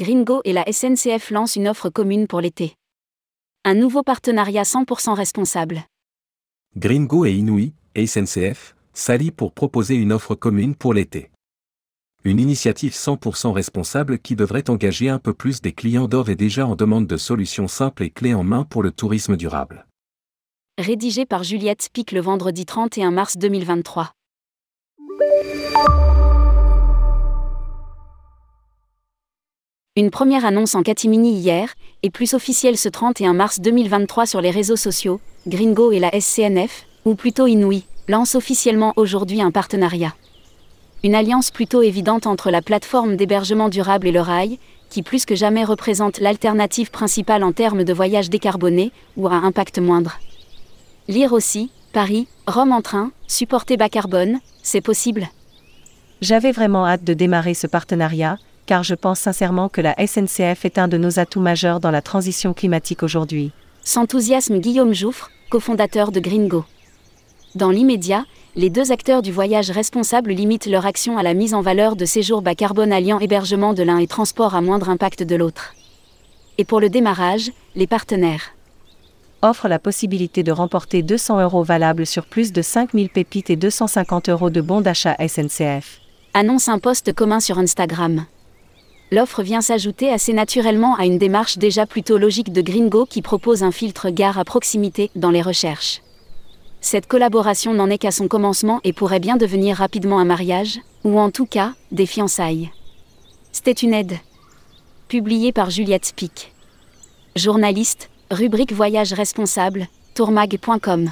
Gringo et la SNCF lancent une offre commune pour l'été. Un nouveau partenariat 100% responsable. Gringo et Inouï, et SNCF, s'allient pour proposer une offre commune pour l'été. Une initiative 100% responsable qui devrait engager un peu plus des clients d'or et déjà en demande de solutions simples et clés en main pour le tourisme durable. Rédigé par Juliette Spic le vendredi 31 mars 2023. Une première annonce en catimini hier, et plus officielle ce 31 mars 2023 sur les réseaux sociaux, Gringo et la SCNF, ou plutôt Inouï, lancent officiellement aujourd'hui un partenariat. Une alliance plutôt évidente entre la plateforme d'hébergement durable et le rail, qui plus que jamais représente l'alternative principale en termes de voyage décarboné ou à impact moindre. Lire aussi, Paris, Rome en train, supporter bas carbone, c'est possible. J'avais vraiment hâte de démarrer ce partenariat, car je pense sincèrement que la SNCF est un de nos atouts majeurs dans la transition climatique aujourd'hui. S'enthousiasme Guillaume Jouffre, cofondateur de Gringo. Dans l'immédiat, les deux acteurs du voyage responsable limitent leur action à la mise en valeur de séjours bas carbone alliant hébergement de l'un et transport à moindre impact de l'autre. Et pour le démarrage, les partenaires offrent la possibilité de remporter 200 euros valables sur plus de 5000 pépites et 250 euros de bons d'achat SNCF. Annonce un post commun sur Instagram. L'offre vient s'ajouter assez naturellement à une démarche déjà plutôt logique de Gringo qui propose un filtre gare à proximité dans les recherches. Cette collaboration n'en est qu'à son commencement et pourrait bien devenir rapidement un mariage, ou en tout cas, des fiançailles. C'était une aide. Publié par Juliette Spic. Journaliste, rubrique Voyage responsable, tourmag.com.